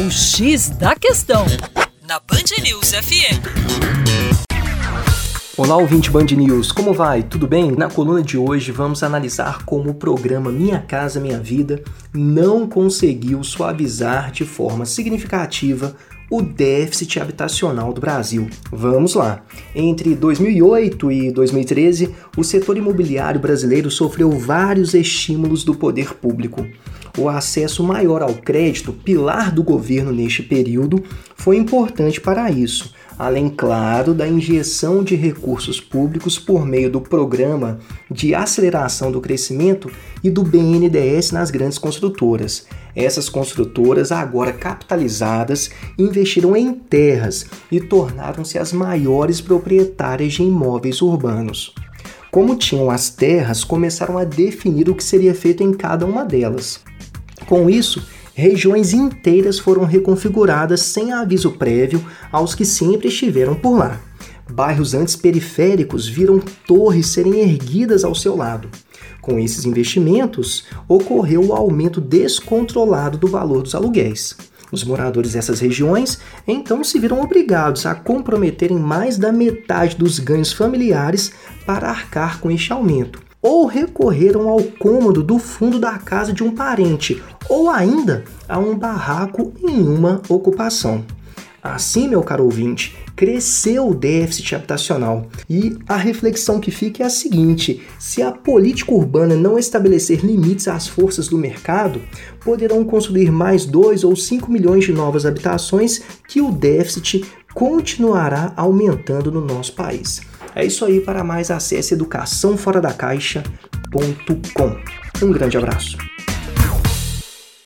O X da Questão, na Band News FM. Olá, ouvinte Band News, como vai? Tudo bem? Na coluna de hoje vamos analisar como o programa Minha Casa Minha Vida não conseguiu suavizar de forma significativa o déficit habitacional do Brasil. Vamos lá. Entre 2008 e 2013, o setor imobiliário brasileiro sofreu vários estímulos do poder público. O acesso maior ao crédito, pilar do governo neste período, foi importante para isso, além, claro, da injeção de recursos públicos por meio do Programa de Aceleração do Crescimento e do BNDES nas grandes construtoras. Essas construtoras, agora capitalizadas, investiram em terras e tornaram-se as maiores proprietárias de imóveis urbanos. Como tinham as terras, começaram a definir o que seria feito em cada uma delas. Com isso, regiões inteiras foram reconfiguradas sem aviso prévio aos que sempre estiveram por lá. Bairros antes periféricos viram torres serem erguidas ao seu lado. Com esses investimentos, ocorreu o aumento descontrolado do valor dos aluguéis. Os moradores dessas regiões então se viram obrigados a comprometerem mais da metade dos ganhos familiares para arcar com este aumento, ou recorreram ao cômodo do fundo da casa de um parente, ou ainda a um barraco em uma ocupação. Assim, meu caro ouvinte, cresceu o déficit habitacional. E a reflexão que fica é a seguinte: se a política urbana não estabelecer limites às forças do mercado, poderão construir mais 2 ou 5 milhões de novas habitações que o déficit continuará aumentando no nosso país. É isso aí, para mais acesse educaçãoforadacaixa.com. Um grande abraço.